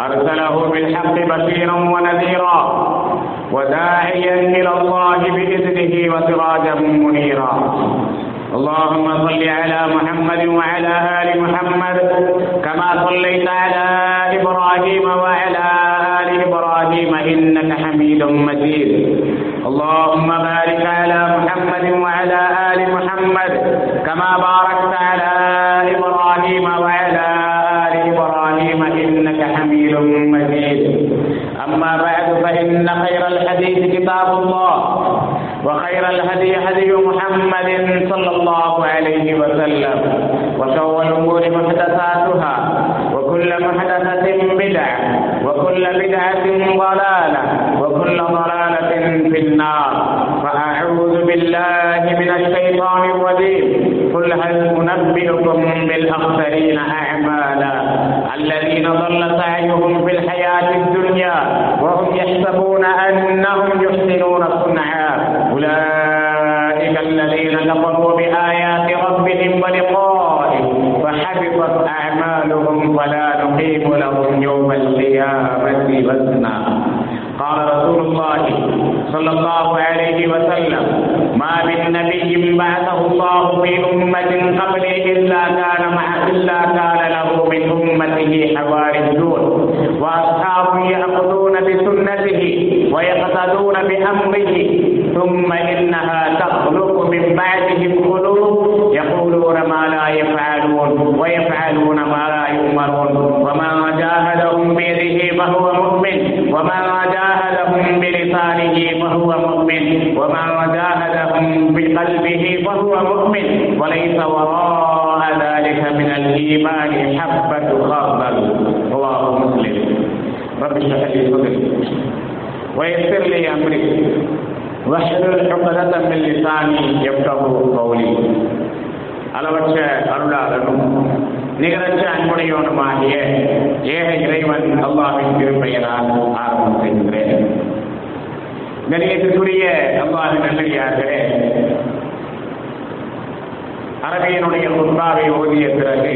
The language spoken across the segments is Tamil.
أرسله بالحق بشيرا ونذيرا وداعيا إلى الله بإذنه وسراجا منيرا. اللهم صل على محمد وعلى آل محمد كما صليت على إبراهيم وعلى آل إبراهيم إنك حميد مجيد. اللهم بارك على محمد وعلى آل محمد كما باركت على إبراهيم وعلى كتاب الله وخير الهدي هدي محمد صلى الله عليه وسلم وشر الأمور محدثاتها وكل محدثة بدعة وكل بدعة ضلالة وكل ضلالة في النار فأعوذ بالله من الشيطان الرجيم قل هل أنبئكم بالأخسرين أعمالا الذين ضل سعيهم في الحياة الدنيا وهم يحسبون أنهم أعمالهم فلا نقيم لهم يوم القيامة وزنا. قال رسول الله صلى الله عليه وسلم ما من نبي بعثه الله في أمة قبلي إلا كان مع إلا كان له من أمته حواريون وأصحاب يأخذون بسنته ويقتدون بأمره ومن وجاهدهم بلسانه فهو مؤمن. ومن وجاهدهم بقلبه فهو مؤمن. وليس وراء ذلك من الإيمان حبة خردل. رواه مسلم. رب اشرح لي صدري. ويسر لي أمري. واحلل عقدة من لساني يفقه قولي. على وجه أرض நிகரற்ற அன்புடையவனுமாகிய ஏக இறைவன் அல்லாவின் திருப்பெயரால் ஆரம்பம் செய்கிறேன் கணியத்திற்குரிய அல்லாவின் நல்லடியார்களே அரபியனுடைய குர்பாவை ஓதிய பிறகு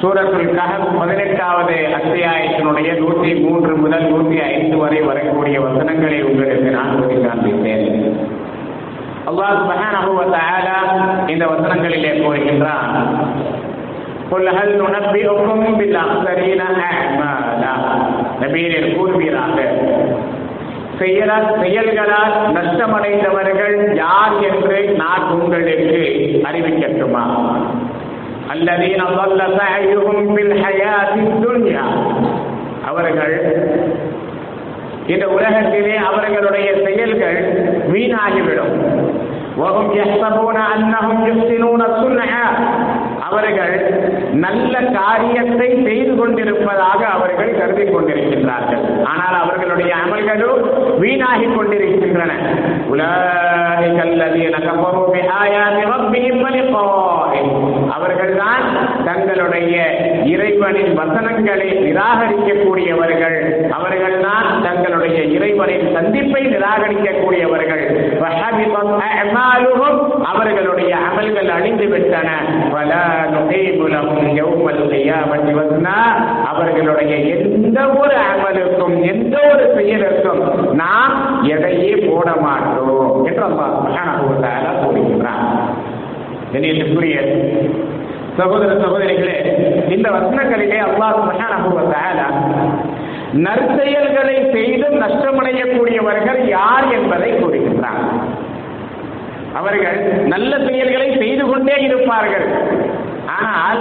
சூரத்துல் கஹப் பதினெட்டாவது அத்தியாயத்தினுடைய நூற்றி மூன்று முதல் நூற்றி ஐந்து வரை வரக்கூடிய வசனங்களை உங்களுக்கு நான் ஓதி காண்பித்தேன் அல்லாஹ் சுப்ஹானஹு வ தஆலா இந்த வசனங்களிலே கூறுகின்றான் قل هل ننبئكم بالأخسرين أعمالا நபியரே கூறுவீராக செயலால் செயல்களால் நஷ்டமடைந்தவர்கள் யார் என்று நான் உங்களுக்கு அறிவிக்கட்டுமா الذين ضل سعيهم في الحياة الدنيا அவர்கள் இந்த உலகத்திலே அவர்களுடைய செயல்கள் வீணாகிவிடும் அவர்கள் நல்ல காரியத்தை செய்து கொண்டிருப்பதாக அவர்கள் கருதி கொண்டிருக்கின்றார்கள். ஆனால் அவர்களுடைய அமல்களோ வீணாகி கொண்டிருக்கின்றன. அவர்கள்தான் தங்களுடைய இறைவனின் வசனங்களை நிராகரிக்கக்கூடியவர்கள். அவர்கள் தான் தங்களுடைய இறைவனின் சந்திப்பை நிராகரிக்கக்கூடியவர்கள். அவர்களுடைய அமல்கள் அழிந்து விட்டன அவர்களுடைய எந்த ஒரு அமலுக்கும் எந்த ஒரு செயலுக்கும் நாம் எதையே போட மாட்டோம் என்று கூறுகின்றார் சகோதர சகோதரிகளே இந்த வசனங்களிலே அல்லாஹ் சுபஹானஹு நற்செயல்களை செய்து நஷ்டமடையக்கூடியவர்கள் யார் என்பதை கூறுகின்றார் அவர்கள் நல்ல செயல்களை செய்து கொண்டே இருப்பார்கள். ஆனால்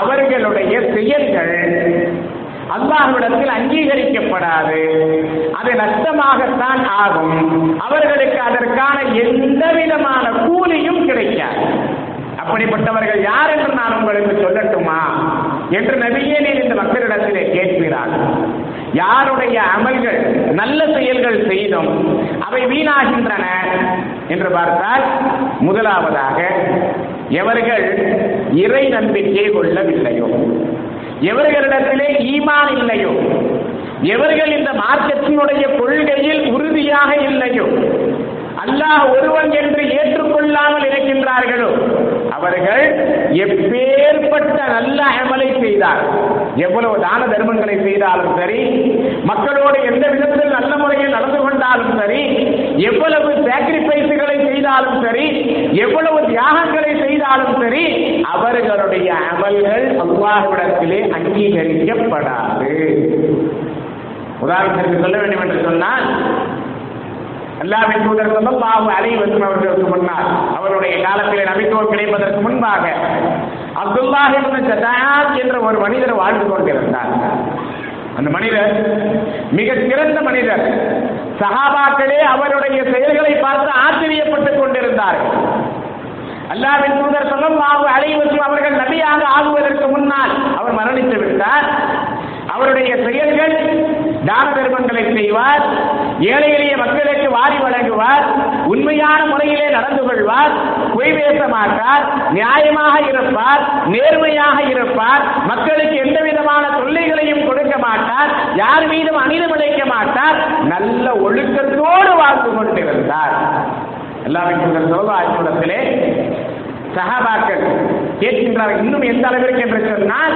அவர்களுடைய செயல்கள் அல்லாஹ்விடத்தில் அங்கீகரிக்கப்படாது. அது நஷ்டமாகத்தான் ஆகும். அவர்களுக்கு அதற்கான எந்த விதமான கூலியும் கிடைக்காது. அப்படிப்பட்டவர்கள் யார் என்று நான் உங்களுக்கு சொல்லட்டுமா? என்று நபியே நீர் இந்த மக்களிடத்திலே அல்லாஹ்விடத்திலே கேட்கிறார்கள் யாருடைய அமல்கள் நல்ல செயல்கள் செய்தும் அவை வீணாகின்றன என்று பார்த்தால் முதலாவதாக எவர்கள் இறை நம்பிக்கை கொள்ளவில்லையோ? எவர்களிடத்திலே ஈமான் இல்லையோ? எவர்கள் இந்த மார்க்கத்தினுடைய கொள்கையில் உறுதியாக இல்லையோ? அல்லாஹ் ஒருவன் என்று ஏற்றுக்கொள்ளாமல் இருக்கின்றார்களோ? அவர்கள் எப்பேற்பட்ட நல்ல அமலை செய்தார். எவ்வளவு தான தர்மங்களை செய்தாலும் சரி மக்களோடு எந்த விதத்தில் நல்ல முறையில் நடந்து கொண்டாலும் சரி எவ்வளவு சாக்ரிஃபைஸுகளை செய்தாலும் சரி எவ்வளவு தியாகங்களை செய்தாலும் சரி அவர்களுடைய அமல்கள் அல்லாஹ்விடத்திலே அங்கீகரிக்கப்படாது. உதாரணத்திற்கு சொல்ல வேண்டும் என்று சொன்னால் அல்லாவின் தூதர் சொல்லல்லாஹு அலை வசம் அவர்களுக்கு முன்னால் அவருடைய காலத்திலே நபித்துவம் கிடைப்பதற்கு முன்பாக அப்துல்லாஹ் என்ற ஒரு மனிதர் வாழ்ந்து கொண்டிருந்தார். அந்த மனிதர் மிக சிறந்த மனிதர். சஹாபாக்களே அவருடைய செயல்களை பார்த்து ஆச்சரியப்பட்டுக் கொண்டிருந்தார்கள் அல்லாவின் தூதர் சொல்லல்லாஹு அலை வசம் அவர்கள் நபியாக ஆகுவதற்கு முன்னால் அவர் மரணித்து விட்டார். அவருடைய செயல்கள் தான தர்மங்களை செய்வார் ஏழை எளிய மக்களுக்கு வாரி வழங்குவார் உண்மையான முறையிலே நடந்து கொள்வார் பொய் பேச மாட்டார் நியாயமாக இருப்பார் நேர்மையாக இருப்பார் மக்களுக்கு எந்த விதமான தொல்லைகளையும் கொடுக்க மாட்டார் யார் மீதும் அநீதம் இழைக்க மாட்டார் நல்ல ஒழுக்கத்தோடு வாழ்ந்து கொண்டிருந்தார். எல்லாமே சோழத்திலே சஹாபாக்கள் கேட்கின்றார்கள் இன்னும் எந்த அளவிற்கு? என்று சொன்னால்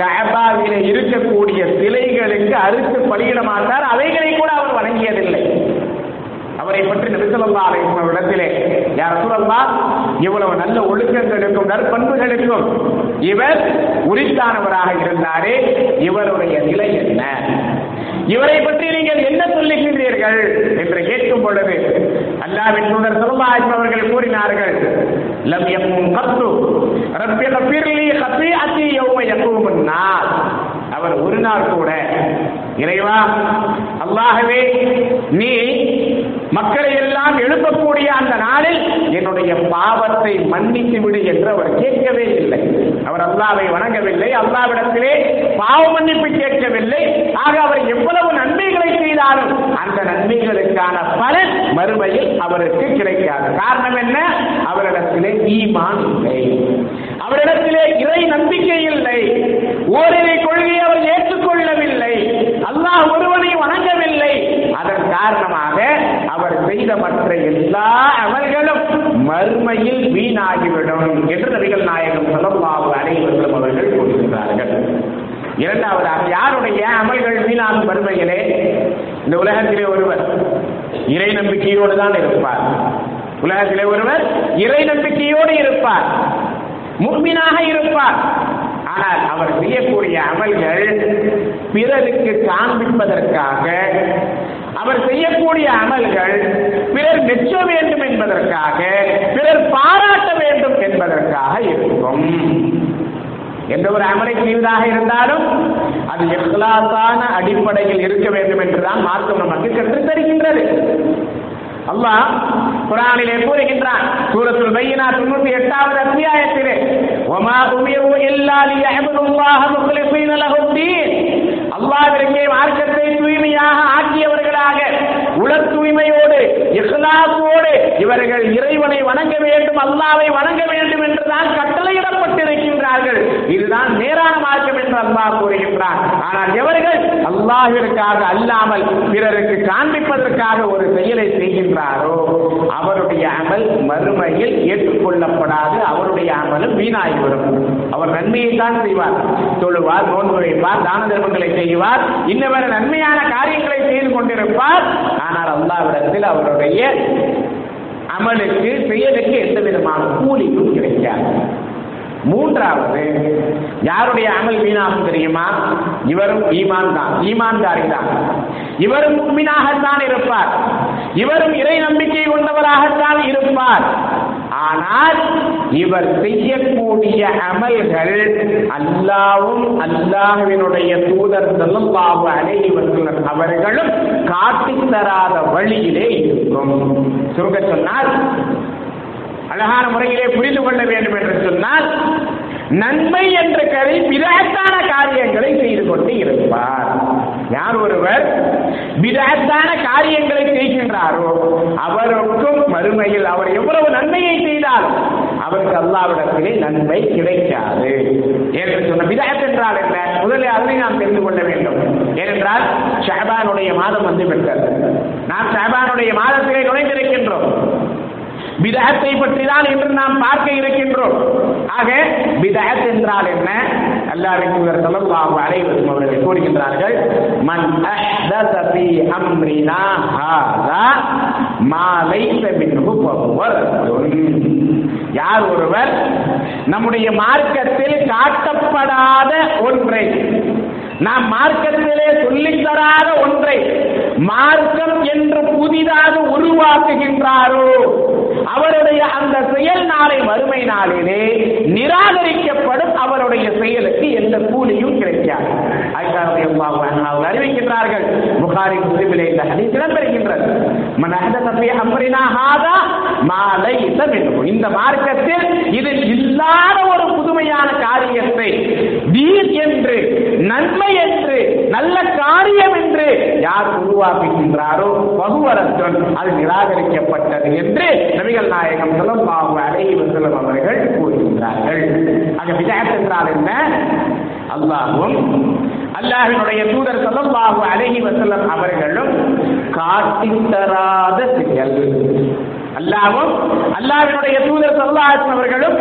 கபாவில இருக்கக்கூடிய சிலைகளுக்கு அறுத்து பலியிட மாட்டார் அவைகளை கூட அவர் வணங்கியதில்லை. அவரை பற்றி நபிசல்லா அலைக்கும் இடத்திலே யார் சொல்லல்லா இவ்வளவு நல்ல ஒழுக்கங்களுக்கும் நற்பண்புகளுக்கும் இவர் உரித்தானவராக இருந்தாரே இவருடைய நிலை என்ன? இவரை பற்றி நீங்கள் என்ன சொல்லுகின்றீர்கள்? என்று கேட்கும் பொழுது அல்லாவின் தூதர் சல்லாஹ் அவர்கள் கூறினார்கள் லம் யக்கும் கத்து ரப்பி கஃபிர்லி கஃபியத்தி யௌம யகூமுன் நாஸ் அவர் ஒரு நாள் கூட இறைவா அல்லாகவே நீ மக்களை எல்லாம் எழுப்பக்கூடிய அந்த நாளில் என்னுடைய பாவத்தை மன்னித்து விடு என்று அவர் கேட்கவே இல்லை. அவர் அல்லாவை வணங்கவில்லை அல்லாவிடத்திலே பாவ மன்னிப்பு கேட்கவில்லை. ஆக அவர் எவ்வளவு நன்மைகளை செய்தாலும் நன்மைகளுக்கான பலன் மறுமையில் அவருக்கு கிடைக்காது. காரணம் என்ன? அவரிடத்திலே ஈமான் இல்லை. அவரிடத்திலே இறை நம்பிக்கை இல்லை. ஓரிரை கொள்கையை அவர் ஏற்றுக்கொள்ளவில்லை. அல்லாஹ் ஒருவனை வணங்கவில்லை. அதன் காரணமாக அவர் செய்த மற்ற எல்லா அமல்களும் மறுமையில் வீணாகிவிடும் என்று நபிகள் நாயகம் ஸல்லல்லாஹு அனைவர்களும் அவர்கள் கூறுகிறார்கள். இரண்டாவதாக யாருடைய அமல்கள் வீணாகும் மறுமையிலே? இந்த உலகத்திலே ஒருவர் இறை நம்பிக்கையோடு தான் இருப்பார். உலகத்திலே ஒருவர் இறை நம்பிக்கையோடு இருப்பார். முக்மினாக இருப்பார். ஆனால் அவர் செய்யக்கூடிய அமல்கள் பிறருக்கு காண்பிப்பதற்காக அவர் செய்யக்கூடிய அமல்கள் பிறர் மெச்ச வேண்டும் என்பதற்காக பிறர் பாராட்ட வேண்டும் என்பதற்காக இருக்கும். எந்த ஒரு அமலை செய்வதாக இருந்தாலும் அது இஹ்லாஸான அடிப்படையில் இருக்க வேண்டும் என்றுதான் மார்க்கம் நமக்கு கற்றுத் தருகின்றது. அல்லாஹ் குரானிலே கூறுகின்றான் சூரத்துல் பையினா தொண்ணூத்தி எட்டாவது அத்தியாயத்திலே ஒமா உமிரு இல்லா லியஅபுதுல்லாஹ முக்லிஸீன லஹுத்தீன் அல்லாஹ்விற்கே மார்க்கத்தை தூய்மையாக ஆக்கியவர்களாக உள தூய்மையோடு இஹ்லாசோடு இவர்கள் இறைவனை வணங்க வேண்டும் அல்லாவை வணங்க வேண்டும் என்றுதான் கட்டளையிடப்பட்டிருக்கின்றார்கள். இதுதான் நேரான மார்க்கம் என்று அல்லாஹ் கூறுகின்றார் ஆனால் எவர்கள் அல்லாஹிற்காக அல்லாமல் பிறருக்கு காண்பிப்பதற்காக ஒரு செயலை செய்கின்றாரோ அவருடைய அமல் மறுமையில் ஏற்றுக்கொள்ளப்படாது அவருடைய அமலும் வீணாகிவிடும். அவர் நன்மையை தான் செய்வார் தொழுவார் நோன்பு வைப்பார் தான தர்மங்களை செய்வார் இன்னவரை நன்மையான காரியங்களை செய்து கொண்டிருப்பார். ஆனால் அல்லாவிடத்தில் அவருடைய அமலுக்கு செயலுக்கு எந்த விதமான கூலியும் கிடைக்காது. மூன்றாவது யாருடைய அமல் வீணாகும் தெரியுமா? இவரும் ஈமான் தான் ஈமான்காரி தான் இவரும் உண்மையாகத்தான் இருப்பார். இவரும் இறை நம்பிக்கை கொண்டவராகத்தான் இருப்பார். ஆனால் இவர் செய்யக்கூடிய அமல்கள் அல்லாவும் அல்லாஹுவினுடைய தூதர் ஸல்லல்லாஹு அலைஹி அவர்களும் காட்டித்தராத வழியிலே இருக்கும். சுருங்க சொன்னால் அழகான முறையிலே புரிந்து கொள்ள வேண்டும் என்று சொன்னால் நன்மை என்று கருதி விதத்தான காரியங்களை செய்து கொண்டு இருப்பார். யார் ஒருவர்? விதத்தான காரியங்களை செய்கின்றாரோ அவருக்கும் மறுமையில் அவர் எவ்வளவு நன்மையை செய்தால் அவருக்கு அல்லாவிடத்திலே நன்மை கிடைக்காது. என்று சொன்ன விதாயத் என்றால் என்ன? முதலில் அதனை நாம் தெரிந்து கொள்ள வேண்டும். ஏனென்றால் ஷஹபானுடைய மாதம் வந்து விட்டது. நாம் ஷஹபானுடைய மாதத்திலே நுழைந்திருக்கின்றோம். விதத்தை பற்றி தான் இன்று நாம் பார்க்க இருக்கின்றோம். ஆக விதத் என்றால் என்ன? அல்லாஹ்வின் தூதர் ஸல்லல்லாஹு அலைஹி அவர்கள் கூறுகின்றார்கள். மன் அஹ்தஸ ஃபீ அம்ரினா ஹாதா மா லைஸ மின்ஹு யார் ஒருவர் நம்முடைய மார்க்கத்தில் காட்டப்படாத ஒன்றை நாம் மார்க்கத்திலே சொல்லித் தராத ஒன்றை மார்க்கம் என்று புதிதாக உருவாக்குகின்றாரோ அவருடைய அந்த செயல் நாளை மறுமை நாளிலே நிராகரிக்கப்படும் அவருடைய செயலுக்கு எந்த கூலியும் கிடைக்காது. அதுக்காக அவர்கள் அறிவிக்கின்றார்கள். புகாரி முஸ்லிமிலே இந்த ஹதீஸ் இடம்பெறுகின்றது. மன் அஹதஸ ஃபீ அம்ரினா ஹாதா மாலை லைஸ இந்த மார்க்கத்தில் இது இல்லாத ஒரு புதுமையான காரியத்தை தீர் என்று நன்மை என்று நல்ல காரியம் என்று யார் உருவாக்குகின்றாரோ பகுவரத்துடன் அது நிராகரிக்கப்பட்டது என்று நபிகள் நாயகம் ஸல்லல்லாஹு அலைஹி வசலம் அவர்கள் கூறுகின்றார்கள். ஆக விஜயத் என்றால் என்ன? அல்லாஹும் அல்லாஹினுடைய தூதர் பாபு அலைஹி வசலம் அவர்களும் காட்டித்தராத செயல் அல்லாவும் அல்லாவினுடைய தூதர் சல்லாஹன் அவர்களும்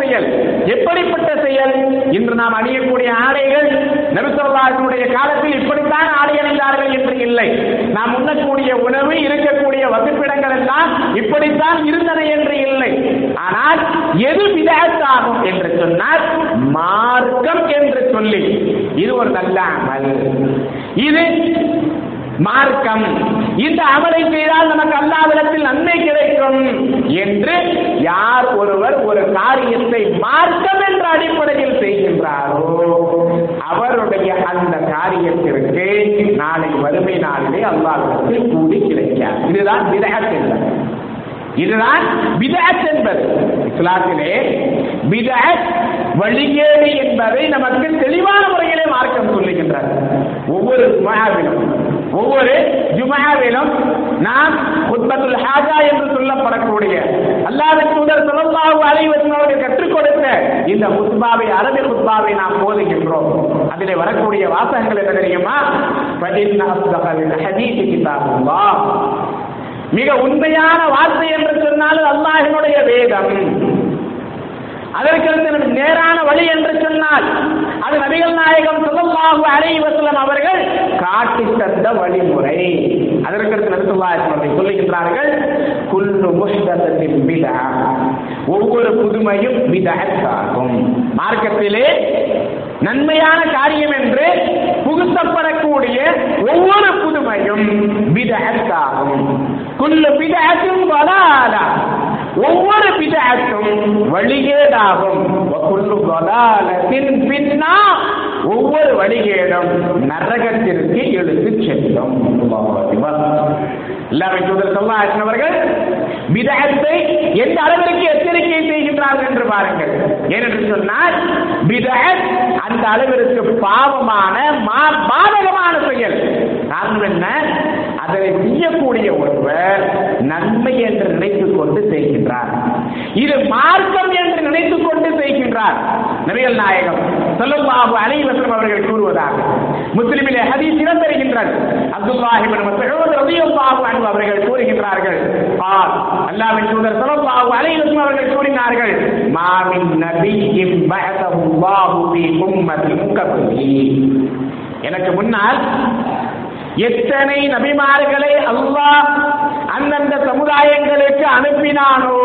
செயல். எப்படிப்பட்ட செயல்? இன்று நாம் அணியக்கூடிய ஆடைகள் நபிசல்லாஹனுடைய காலத்தில் இப்படித்தான் ஆடை அணிந்தார்கள் என்று இல்லை. நாம் உண்ணக்கூடிய உணவு இருக்கக்கூடிய வகுப்பிடங்கள் எல்லாம் இப்படித்தான் இருந்தன என்று இல்லை. ஆனால் எது விதத்தாகும் என்று சொன்னால் மார்க்கம் என்று சொல்லி. இது ஒரு நல்ல அமல். இது மார்க்கம். இந்த அமலை செய்தால் நமக்கு அல்லாவிடத்தில் நன்மை கிடைக்கும் என்று யார் ஒருவர் ஒரு காரியத்தை மார்க்கம் என்ற அடிப்படையில் செய்கின்றாரோ அவருடைய அந்த காரியத்திற்கு நாளை வறுமை நாளிலே அல்லாவிடத்தில் கூடி கிடைக்காது. இதுதான் விதகத் என்பது. இதுதான் விதகத் என்பது. இஸ்லாத்திலே விதகத் வழிகேடு என்பதை நமக்கு தெளிவான முறையிலே மார்க்கம் சொல்லுகின்றார் ஒவ்வொரு ஜுமாவிலும் ஒவ்வொரு ஜுமாவிலும் நாம் குத்பத்துல் ஹாஜா என்று சொல்லப்படக்கூடிய அல்லாத தூதர் ஸல்லல்லாஹு அலைஹி கற்றுக் கொடுத்த இந்த குத்பாவை அரபி குத்பாவை நாம் போதுகின்றோம். அதிலே வரக்கூடிய வாசகங்கள் என்ன தெரியுமா? மிக உண்மையான வார்த்தை என்று சொன்னாலும் அல்லாஹினுடைய வேதம். அதற்கு நேரான வழி என்று சொன்னால் அது நபிகள் நாயகம் சுகமாக அலைஹி அவர்கள் காட்டி தந்த வழிமுறை. அதற்கு நபிசுல்லாஹி சொல்லுகின்றார்கள் குல்லு முஷ்டத்தின் விதா ஒவ்வொரு புதுமையும் பிதஅத்தாகும். மார்க்கத்திலே நன்மையான காரியம் என்று புகுத்தப்படக்கூடிய ஒவ்வொரு புதுமையும் பிதஅத்தாகும். குல்லு பிதஅத்தும் வலாலா. ஒவ்வொரு பிதஅத்தும் வழிகேடாகும். பின்னா ஒவ்வொரு வழிகேடும் நரகத்திற்கு எழுத்து செல்லும். எல்லாமே தூதர் சொல்லாசன் அவர்கள் எந்த அளவிற்கு எச்சரிக்கை செய்கின்றார்கள் என்று பாருங்கள். ஏனென்று சொன்னால் பிதஅத் அந்த அளவிற்கு பாவமான மா- பாதகமான செயல். காரணம் என்ன? அதனை செய்யக்கூடிய ஒருவர் நன்மை என்று நினைத்துக் கொண்டு செய்கின்றார். இது மார்க்கம் என்று நினைத்துக் கொண்டு செய்கின்றார். நபிகள் நாயகம் சொல்லல்லாஹு அலைவசம் அவர்கள் கூறுவதாக முஸ்லிமிலே ஹதி சிறந்த வருகின்றது அப்துல்லாஹிபின் மசூத் ரலியல்லாஹு அன்ஹு அவர்கள் கூறுகின்றார்கள். பார் அல்லாஹ்வின் தூதர் ஸல்லல்லாஹு அலைஹி வஸல்லம் அவர்கள் கூறினார்கள் மா இம் நபிய்யின் பஅதல்லாஹு ஃபீ உம்மத்தின் கபலி எனக்கு முன்னால் எத்தனை நபிமார்களை அல்லாஹ் அந்தந்த சமுதாயங்களுக்கு அனுப்பினானோ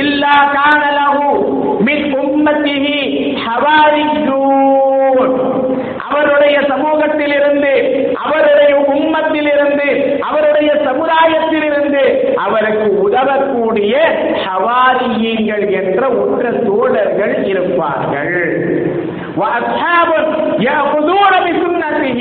இல்லா கானலஹு மின் உம்மத்திஹி ஹவாரிஜூன் அவருடைய சமூகத்திலிருந்து அவருடைய உம்மத்திலிருந்து அவருடைய சமுதாயத்திலிருந்து அவருக்கு உதவக்கூடிய ஹவாரியங்கள் என்ற உற்ற தோழர்கள் இருப்பார்கள் وأصحاب يأخذون بسنته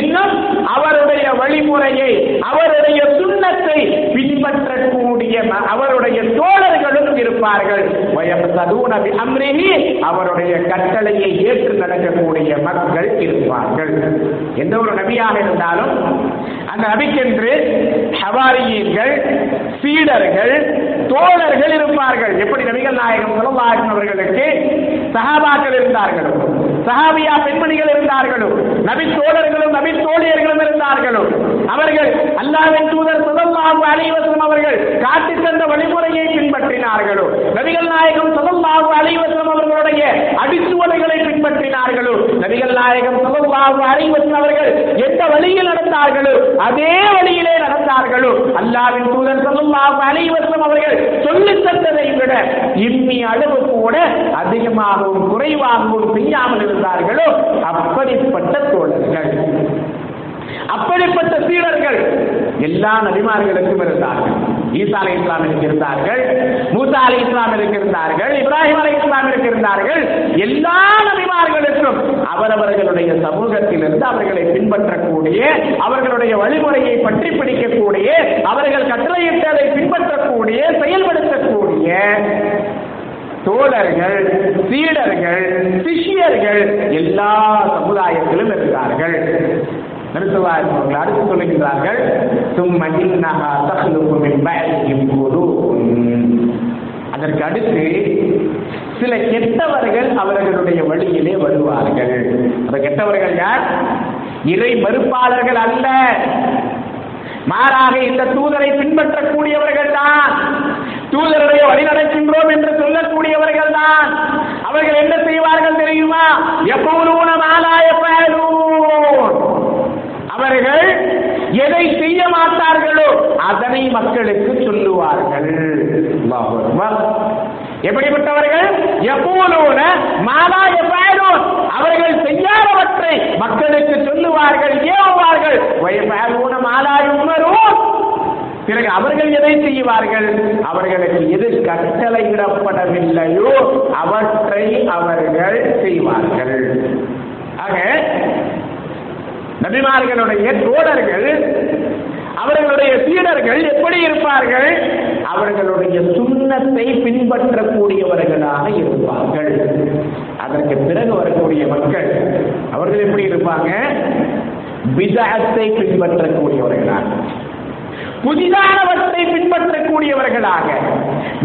இன்னும் அவருடைய வழிமுறையை அவருடைய சுண்ணத்தை பின்பற்றக்கூடிய ம- அவருடைய தோழர்களும் இருப்பார்கள். அவருடைய கட்டளையை ஏற்று நடக்கக்கூடிய மக்கள் இருப்பார்கள். எந்த ஒரு நபியாக இருந்தாலும் அந்த நபிக்கென்று ஹவாரியர்கள் சீடர்கள் தோழர்கள் இருப்பார்கள். எப்படி நபிகள் நாயகம் அவர்களுக்கு சகாபாக்கள் இருந்தார்களோ. சஹாபியா பெண்மணிகள் இருந்தார்களோ நபி தோழர்களும் நபி தோழியர்களும் இருந்தார்களோ அவர்கள் அல்லாவின் தூதர் ஸல்லல்லாஹு அலைவசம் அவர்கள் காட்டி தந்த வழிமுறையை பின்பற்றினார்களோ நபிகள் நாயகம் ஸல்லல்லாஹு அலைவசம் அவர்களுடைய அடிச்சுவடுகளை பின்பற்றினார்களோ நபிகள் நாயகம் ஸல்லல்லாஹு அலைவசம் அவர்கள் எந்த வழியில் நடந்தார்களோ அதே வழியிலே நடந்தார்களோ அல்லாவின் தூதர் ஸல்லல்லாஹு அலைவசம் வஸல்லம் அவர்கள் சொல்லித் தந்ததை விட இம்மி அளவு கூட அதிகமாகவும் குறைவாகவும் செய்யாமல் இருந்தார்களோ அப்படிப்பட்ட தோழர்கள். அப்படிப்பட்ட சீடர்கள் எல்லா நபிமார்களுக்கும் இருந்தார்கள். ஈசா அலை இஸ்லாம் இருந்தார்கள் மூசா அலை இஸ்லாம் இருந்தார்கள் இப்ராஹிம் அலை இஸ்லாம் இருந்தார்கள் எல்லா நபிமார்களுக்கும் அவரவர்களுடைய சமூகத்திலிருந்து அவர்களை பின்பற்றக்கூடிய அவர்களுடைய வழிமுறையை பற்றி பிடிக்கக்கூடிய அவர்கள் கட்டளையிட்டதை பின்பற்றக்கூடிய செயல்படுத்தக்கூடிய தோழர்கள் சீடர்கள் சிஷ்யர்கள் எல்லா சமுதாயத்திலும் இருந்தார்கள் நிறுத்துவார்கள் அவர்கள் அடுத்து சொல்லுகிறார்கள் சும்ம இன்னஹா தஹ்லுகு மின் பஅதிஹிம் அதற்கு அடுத்து சில கெட்டவர்கள் அவர்களுடைய வழியிலே வருவார்கள். அந்த கெட்டவர்கள் யார்? இறை மறுப்பாளர்கள் அல்ல. மாறாக இந்த தூதரை பின்பற்றக்கூடியவர்கள் தான். தூதருடைய வழி நடக்கின்றோம் என்று சொல்லக்கூடியவர்கள் தான். அவர்கள் என்ன செய்வார்கள் தெரியுமா? எப்போதும் மாலாய அவர்கள் எதை செய்ய மாட்டார்களோ அதனை மக்களுக்கு சொல்லுவார்கள். எப்படிப்பட்டவர்கள்? எப்போலோன மாலா எப்பாயிரும் அவர்கள் செய்யாதவற்றை மக்களுக்கு சொல்லுவார்கள் ஏவுவார்கள் வயப்பாலூன மாலா உணரும் பிறகு அவர்கள் எதை செய்வார்கள்? அவர்களுக்கு எது கட்டளையிடப்படவில்லையோ அவற்றை அவர்கள் செய்வார்கள். ஆக நபிமார்களுடைய தோழர்கள் அவர்களுடைய சீடர்கள் எப்படி இருப்பார்கள்? அவர்களுடைய சுண்ணத்தை பின்பற்றக்கூடியவர்களாக இருப்பார்கள். அதற்கு பிறகு வரக்கூடிய மக்கள் அவர்கள் எப்படி இருப்பாங்க? விதத்தை பின்பற்றக்கூடியவர்களாக. புதிதானவற்றை பின்பற்றக்கூடியவர்களாக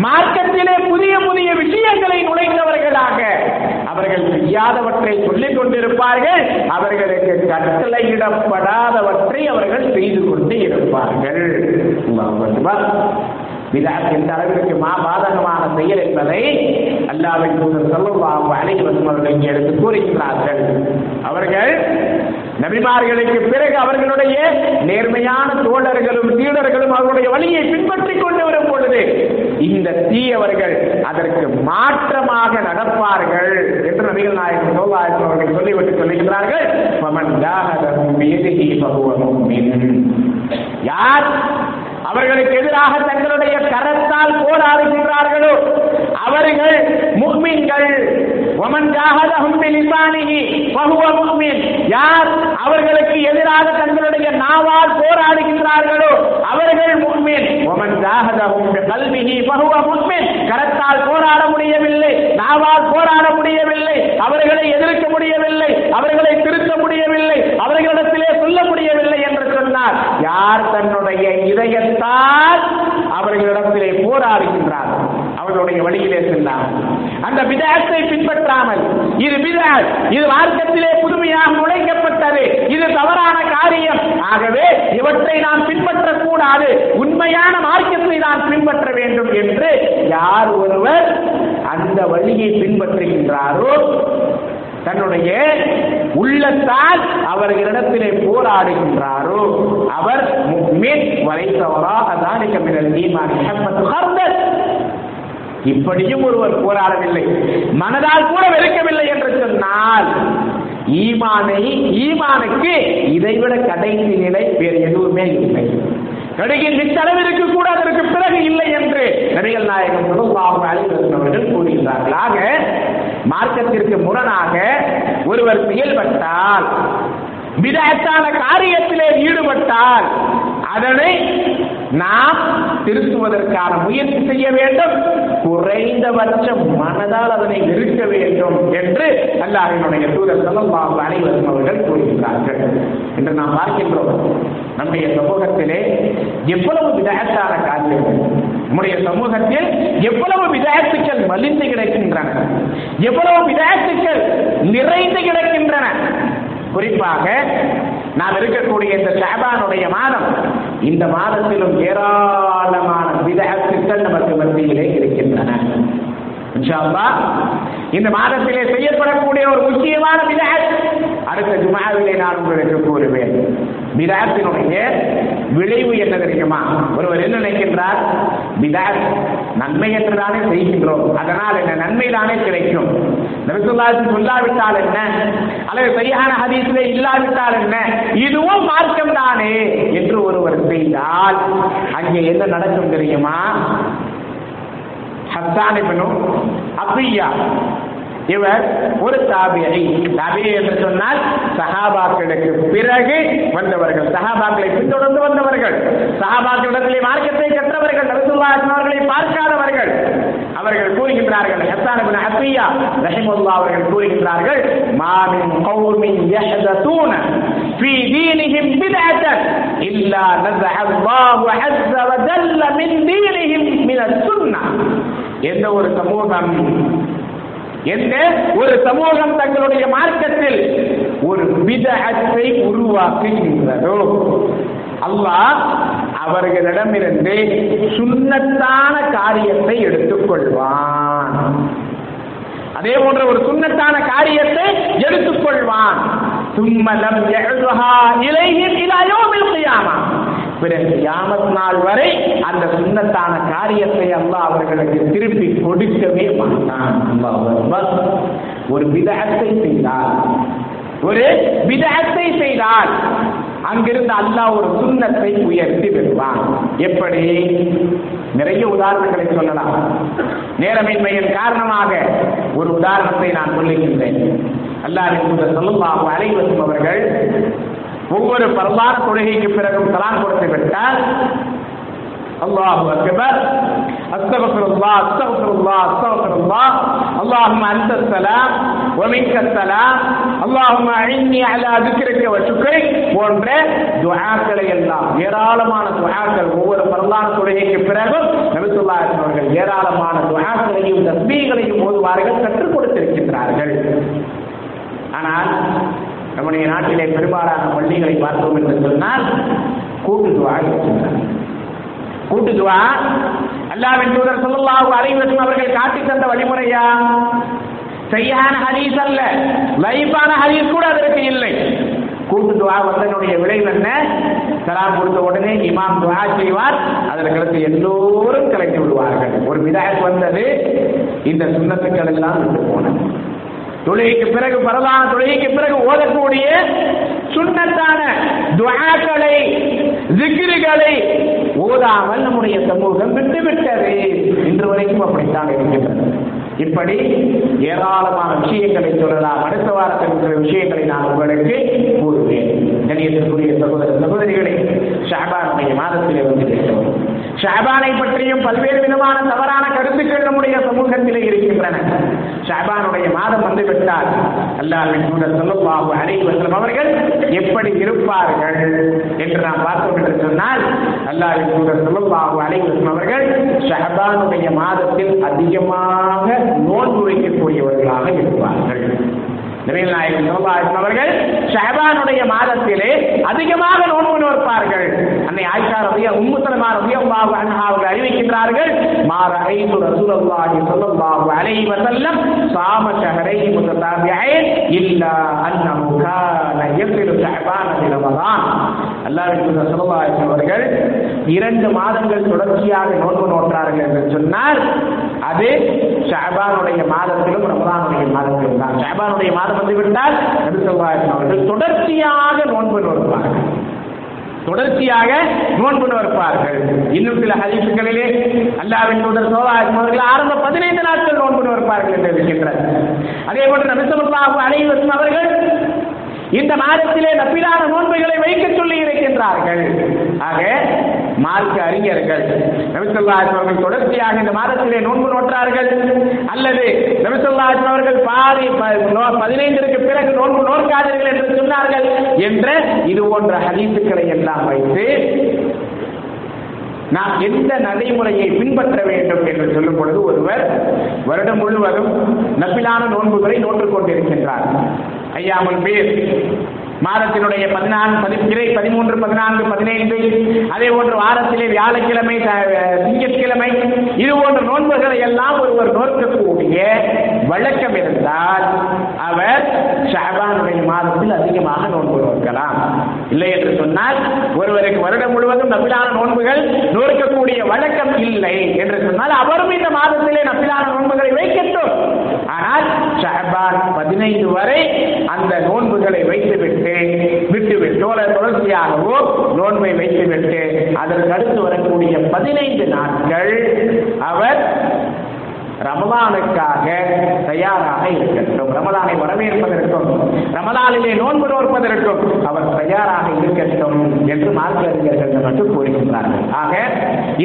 மார்க்கத்திலே புதிய புதிய விஷயங்களை நுழைந்தவர்களாக அவர்கள் செய்யாதவற்றை சொல்லிக் கொண்டிருப்பார்கள் அவர்களுக்கு கட்டளையிடப்படாதவற்றை அவர்கள் செய்து கொண்டு இருப்பார்கள். அல்லாஹ் எந்த அளவிற்கு மா பாதகமான செயல் என்பதை அல்லாவின் தூதர் சொல்லுவாங்க அனைவரும் அவர்கள் இங்கே எடுத்து கூறுகின்றார்கள். அவர்கள் நபிமார்களுக்கு பிறகு அவர்களுடைய நேர்மையான தோழர்களும் சீடர்களும் அவருடைய வழியை பின்பற்றிக் கொண்டு வரும் பொழுது இந்த தீயவர்கள் அதற்கு மாற்றமாக நடப்பார்கள் என்று நபிகள் நாயகம் ஸல்லல்லாஹு அவர்கள் சொல்லிவிட்டு சொல்லுகிறார்கள் யார் அவர்களுக்கு எதிராக தங்களுடைய கரத்தால் போராடுகின்றார்களோ அவர்கள் முக்மீன்கள். யார் அவர்களுக்கு எதிராக தங்களுடைய நாவால் போராடுகின்றார்களோ அவர்கள் முக்மீன். ஒமன் ஜாஹதஹும் பிகல்பிஹி கரத்தால் போராட முடியவில்லை நாவால் போராட முடியவில்லை அவர்களை எதிர்க்க முடியவில்லை அவர்களை திருத்த முடியவில்லை அவர்கள் சொல்ல முடியவில்லை என்று சொன்னார் யார் தன்னுடைய இதயத்தால் அவர்களிடத்திலே போராடுகின்றார்? அவர்களுடைய வழியிலே சென்றார். அந்த விதாசை பின்பற்றாமல் இது விதாஸ் இது மார்க்கத்திலே புதுமையாக நுழைக்கப்பட்டது இது தவறான காரியம். ஆகவே இவற்றை நாம் பின்பற்றக்கூடாது உண்மையான மார்க்கத்தை நான் பின்பற்ற வேண்டும் என்று யார் ஒருவர் அந்த வழியை பின்பற்றுகின்றாரோ தன்னுடைய உள்ளத்தால் அவர்களிடத்திலே போராடுகின்றாரோ அவர் முக்மின் வரைத்தவராக தானிக்க இப்படியும் ஒருவர் போராடவில்லை. மனதால் கூட வெறுக்கவில்லை என்று சொன்னால் ஈமானை ஈமானுக்கு இதைவிட கடைசி நிலை வேறு எதுவுமே இல்லை. கடுகின் நிச்சளவிற்கு கூட அதற்கு பிறகு இல்லை என்று நபிகள் நாயகம் ஸல்லல்லாஹு அலைஹி வஸல்லம் அவர்கள் கூறுகிறார்கள் ஆக மார்க்கத்திற்கு முரணாக ஒருவர் செயல்பட்டால் விதத்தான காரியத்திலே ஈடுபட்டால் அதனை நாம் திருத்துவதற்கான முயற்சி செய்ய வேண்டும். குறைந்தபட்சம் மனதால் அதனை நிறுத்த வேண்டும் என்று அல்லாஹினுடைய தூதர் ஸல்லல்லாஹு அலைஹி அவர்கள் கூறுகிறார்கள் என்று நாம் பார்க்கின்றோம். நம்முடைய சமூகத்திலே எவ்வளவு விதகத்தான காரியங்கள் நம்முடைய சமூகத்தில் எவ்வளவு விதகத்துக்கள் மலிந்து கிடக்கின்றன எவ்வளவு விதகத்துக்கள் நிறைந்து கிடக்கின்றன. குறிப்பாக நாம் இருக்கக்கூடிய இந்த ஷாபானுடைய மாதம் இந்த மாதத்திலும் ஏராளமான விதகத்துக்கள் நமக்கு மத்தியிலே இருக்கின்றன. இந்த மாதத்திலே செய்யப்படக்கூடிய ஒரு முக்கியமான விதகத் அடுத்த ஜுமாவிலே நான் உங்களுக்கு கூறுவேன். விதாத்தினுடைய விளைவு என்ன தெரியுமா? ஒருவர் என்ன நினைக்கின்றார்? விதாத் நன்மை என்றுதானே செய்கின்றோம். அதனால் என்ன நன்மை தானே கிடைக்கும். நபிசுல்லாசி சொல்லாவிட்டால் என்ன? அல்லது சரியான ஹதீஸிலே இல்லாவிட்டால் என்ன? இதுவும் மார்க்கம் தானே என்று ஒருவர் செய்தால் அங்கே என்ன நடக்கும் தெரியுமா? ஹஸ்தானிபனும் அப்பியா இவர் ஒரு தாபியை தாபியை என்று சொன்னால் சஹாபாக்களுக்கு பிறகு வந்தவர்கள் சஹாபாக்களை பின்தொடர்ந்து வந்தவர்கள் சஹாபாக்களிடத்திலே மார்க்கத்தை கற்றவர்கள் ரசூலுல்லாஹி அவர்களை பார்க்காதவர்கள் அவர்கள் கூறுகின்றார்கள் ஹஸ்ஸான் இப்னு அபியா ரஹிமத்துல்லாஹ் அவர்கள் கூறுகின்றார்கள் மா மின் கௌமின் யஹதூன في دينهم بدعة إلا نزع الله عز وجل من دينهم من السنة எந்த ஒரு சமூகம் என்ன ஒரு சமூகம் தங்களுடைய மார்க்கத்தில் ஒரு விதத்தை உருவாக்குகின்றதோ. அல்லாஹ் அவர்களிடமிருந்து சுண்ணத்தான காரியத்தை எடுத்துக்கொள்வான். அதே போன்ற ஒரு சுண்ணத்தான காரியத்தை எடுத்துக்கொள்வான். சும்மலம் எழுதுஹா இலையின் இலாயோமில் கியாமா பிறகு யாமத் நாள் வரை அந்த சுண்ணத்தான காரியத்தை அல்லாஹ் அவர்களுக்கு திருப்பி கொடுக்கவே மாட்டான். ஒரு விதத்தை செய்தால் ஒரு விதத்தை செய்தால் அங்கிருந்து அல்லாஹ் ஒரு சுண்ணத்தை உயர்த்தி விடுவான். எப்படி? நிறைய உதாரணங்களை சொல்லலாம். நேரமின்மையின் காரணமாக ஒரு உதாரணத்தை நான் சொல்லுகின்றேன் அல்லாஹ்வின் தூதர் ஸல்லல்லாஹு அவர்கள் ஒவ்வொரு பரவான தொழுகைக்கு பிறகும் சலாம் கொடுத்து விட்டால் அல்லாஹு அக்பர் அஸ்தக்ஃபிரு அல்லாஹ் அஸ்தக்ஃபிரு அல்லாஹ் அஸ்தக்ஃபிரு அல்லாஹ் اللهم انت السلام ومنك السلام اللهم اعني على ذكرك وشكرك போன்ற துஆக்களை எல்லாம் ஏராளமான துஆக்கள் ஒவ்வொரு பரலான தொழுகைக்கு பிறகும் நபி ஸல்லல்லாஹு அலைஹி அவர்கள் ஏராளமான துஆக்களையும் தஸ்பீகளையும் ஓதுவார்கள் கற்றுக் கொடுத்திருக்கின்றார்கள் ஆனால் நம்முடைய நாட்டிலே பெரும்பாலான பள்ளிகளை பார்த்தோம் என்று சொன்னால் கூட்டு துவா கூட்டு துவா அல்லாவின் தூதர் ஸல்லல்லாஹு அலைஹி அவர்கள் காட்டி தந்த வழிமுறையா? சரியான ஹரீஸ் அல்ல. லைஃபான ஹரீஸ் கூட அதற்கு இல்லை. கூட்டு துவா வந்தனுடைய விளைவு என்ன? சலாம் கொடுத்த உடனே இமாம் துவா செய்வார். அதில் அடுத்து எல்லோரும் கலைத்து விடுவார்கள். ஒரு விதாயத் வந்தது இந்த சுண்ணத்துக்கள் எல்லாம் விட்டு போனது. தொழுகைக்கு பிறகு பரவான தொழுகைக்கு பிறகு ஓதக்கூடிய சுண்ணத்தான துவாக்களை ஜிக்ருகளை ஓதாமல் நம்முடைய சமூகம் விட்டுவிட்டது. இன்று வரைக்கும் அப்படித்தான் இருக்கின்றது. இப்படி ஏராளமான விஷயங்களை சொல்லலாம். அடுத்த வாரத்தில் இருக்கிற விஷயங்களை நான் உங்களுக்கு கூறுவேன். கணியத்திற்குரிய சகோதர சகோதரிகளை ஷாபானுடைய மாதத்திலே வந்து கேட்டோம் ஷாபானை பற்றியும் பல்வேறு விதமான தவறான கருத்துக்கள் நம்முடைய சமூகத்திலே இருக்கின்றன. ஷாபானுடைய மாதம் வந்து விட்டால் அல்லாவின் சூழல் ஸல்லல்லாஹு அனைவரும் அவர்கள் எப்படி இருப்பார்கள் என்று நாம் பார்த்தோம் என்று சொன்னால் அல்லாவின் சூழல் ஸல்லல்லாஹு அனைவரும் அவர்கள் ஷஹபானுடைய மாதத்தில் அதிகமாக நோன்பு வைக்கக்கூடியவர்களாக இருப்பார்கள். நபிகள் நாயகம் அவர்கள் ஷஹபானுடைய மாதத்திலே அதிகமாக நோன்பு நோற்பார்கள். அன்னை ஆயிஷா ரலியா உம்மு சலமா பாபு அன்ஹா அவர்கள் அறிவிக்கின்றார்கள் மா ரஅய்து ரசூலுல்லாஹி பாபு அலைஹி வஸல்லம் சாம ஷஹரைன் முத்ததாபியைன் இல்லா அன்னஹு கான யக்திரு ஷஅபான ஃபி ரமதான். அல்லாஹ்வின் அவர்கள் இரண்டு மாதங்கள் தொடர்ச்சியாக நோன்பு நோற்றார்கள் என்று சொன்னால் அது ஷாபானுடைய மாதத்திலும் ரமதானுடைய மாதத்திலும் தான். ஷாபானுடைய மாதம் வந்து விட்டால் நபி ஸல்லல்லாஹு அவர்கள் தொடர்ச்சியாக நோன்பு நோற்பார்கள். தொடர்ச்சியாக நோன்பு நோற்பார்கள். இன்னும் சில ஹதீசுகளிலே அல்லாவின் தூதர் ஸல்லல்லாஹு அவர்கள் ஆரம்ப 15 நாட்கள் நோன்பு நோற்பார்கள் என்று இருக்கின்றது. அதே போன்று நபி ஸல்லல்லாஹு அவர்கள் இந்த மாதத்திலே நப்பிலான நோன்புகளை வைக்க சொல்லி இருக்கின்றார்கள். ஆக மார்க்க அறிஞர்கள். நபிசல்லாஹ் அவர்கள் தொடர்ச்சியாக இந்த மாதத்திலே நோன்பு நோற்றார்கள். அல்லது நபிசல்லாஹ் அவர்கள் பாதி பதினைந்திற்கு பிறகு நோன்பு நோக்காதீர்கள் என்று சொன்னார்கள் என்ற இது போன்ற ஹதீசுக்களை எல்லாம் வைத்து நாம் எந்த நடைமுறையை பின்பற்ற வேண்டும் என்று சொல்லும் பொழுது ஒருவர் வருடம் முழுவதும் நப்பிலான நோன்புகளை நோற்றுக் கொண்டிருக்கின்றார். ஐயாமல் பேர் மாதத்தினுடைய பதினான்கு பதிப்பிரை பதிமூன்று பதினான்கு பதினைந்து அதே போன்று வாரத்திலே வியாழக்கிழமை திங்கட்கிழமை இது போன்ற நோன்புகளை எல்லாம் ஒருவர் நோக்கக்கூடிய வழக்கம் இருந்தால் அவர் ஷாபானுடைய மாதத்தில் அதிகமாக நோன்பு நோக்கலாம். இல்லை என்று சொன்னால் ஒருவருக்கு வருடம் முழுவதும் நபிலான நோன்புகள் நோக்கக்கூடிய வழக்கம் இல்லை என்று சொன்னால் அவரும் இந்த மாதத்திலே நபிலான நோன்புகளை வைக்கட்டும். ஆனால் ஷாபான் பதினைந்து வரை அந்த தொடர்ச்சியாகவோ நோன்பை வைத்துவிட்டு அதற்கு அடுத்து வரக்கூடிய பதினைந்து நாட்கள் அவர் ரமலானுக்காக தயாராக இருக்கட்டும். ரமலானை வரவேற்பதற்கும் ரமலானிலே நோன்பு நோற்பதற்கும் அவர் தயாராக இருக்கட்டும் என்று மார்க்க அறிஞர்கள் நமக்கு கூறுகின்றார்கள். ஆக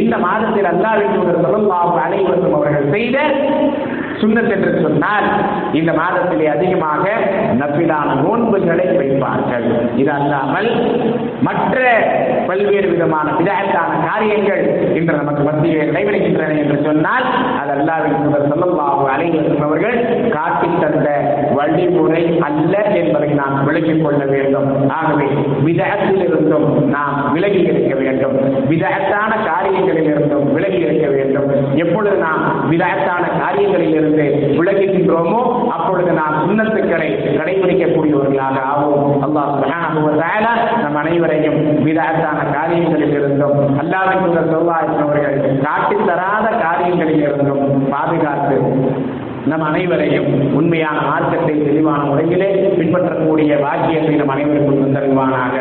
இந்த மாதத்தில் அல்லாவின் சொல்லலாம் அனைவரும் அவர்கள் செய்த சுண்ணத் என்று சொன்னால் இந்த மாதத்திலே அதிகமாக நப்பிலான நோன்புகளை வைப்பார்கள். இது அல்லாமல் மற்ற பல்வேறு விதமான விதத்தான காரியங்கள் இன்று நமக்கு மத்தியிலே நடைபெறுகின்றன என்று சொன்னால் அது அல்லாவின் முதல் சொல்லல்லாஹு அலைவர்கள் வழிமுறை அல்ல என்பதை நாம் விளக்கிக் கொள்ள வேண்டும். ஆகவே விதத்தில் இருந்தும் நாம் விலகி இருக்க வேண்டும். விதத்தான காரியங்களில் இருந்தும் விலகி இருக்க வேண்டும். எப்பொழுது நாம் விதத்தான காரியங்களில் இருந்து விலகுகின்றோமோ அப்பொழுது நாம் சுண்ணத்துக்களை கடைபிடிக்கக்கூடியவர்களாக ஆவோம். அல்லாஹ் சுப்ஹானஹு நம் அனைவரையும் விதத்தான காரியங்களில் இருந்தும் அல்லாஹ்வின் தூதர் ஸல்லல்லாஹு அவர்கள் காட்டித் தராத காரியங்களில் இருந்தும் பாதுகாத்து நம் அனைவரையும் உண்மையான மார்க்கத்தை தெளிவான முறையிலே பின்பற்றக்கூடிய பாக்கியத்தை நம் அனைவருக்கும் தந்தருவானாக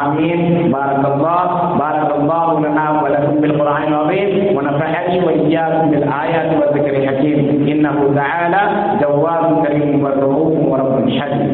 ஆமீன் பாரக்கல்லா பாரக்கல்லா لنا ولكم بالقرآن العظيم ونفعني وإياكم بالآيات والذكر الحكيم إنه تعالى جواد كريم ورؤوف ورب حليم